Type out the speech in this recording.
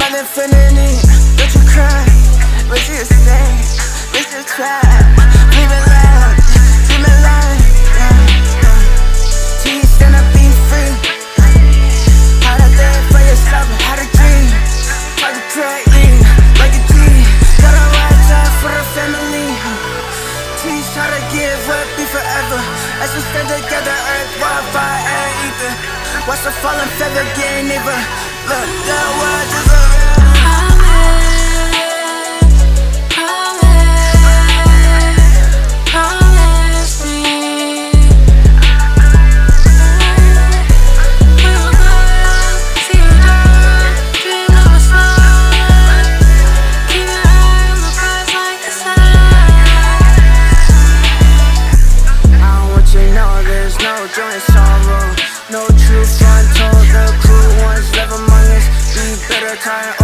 My infinity, but you cry, but you stay, but you cry. Leave it loud, leave it loud. Teeth and to be free. How to live for yourself and how to dream. Like a great lead, like a G. Gotta rise up for the family. Teach how to give up, be forever. As we stand together. Watch the falling feather getting even. Look, the world is time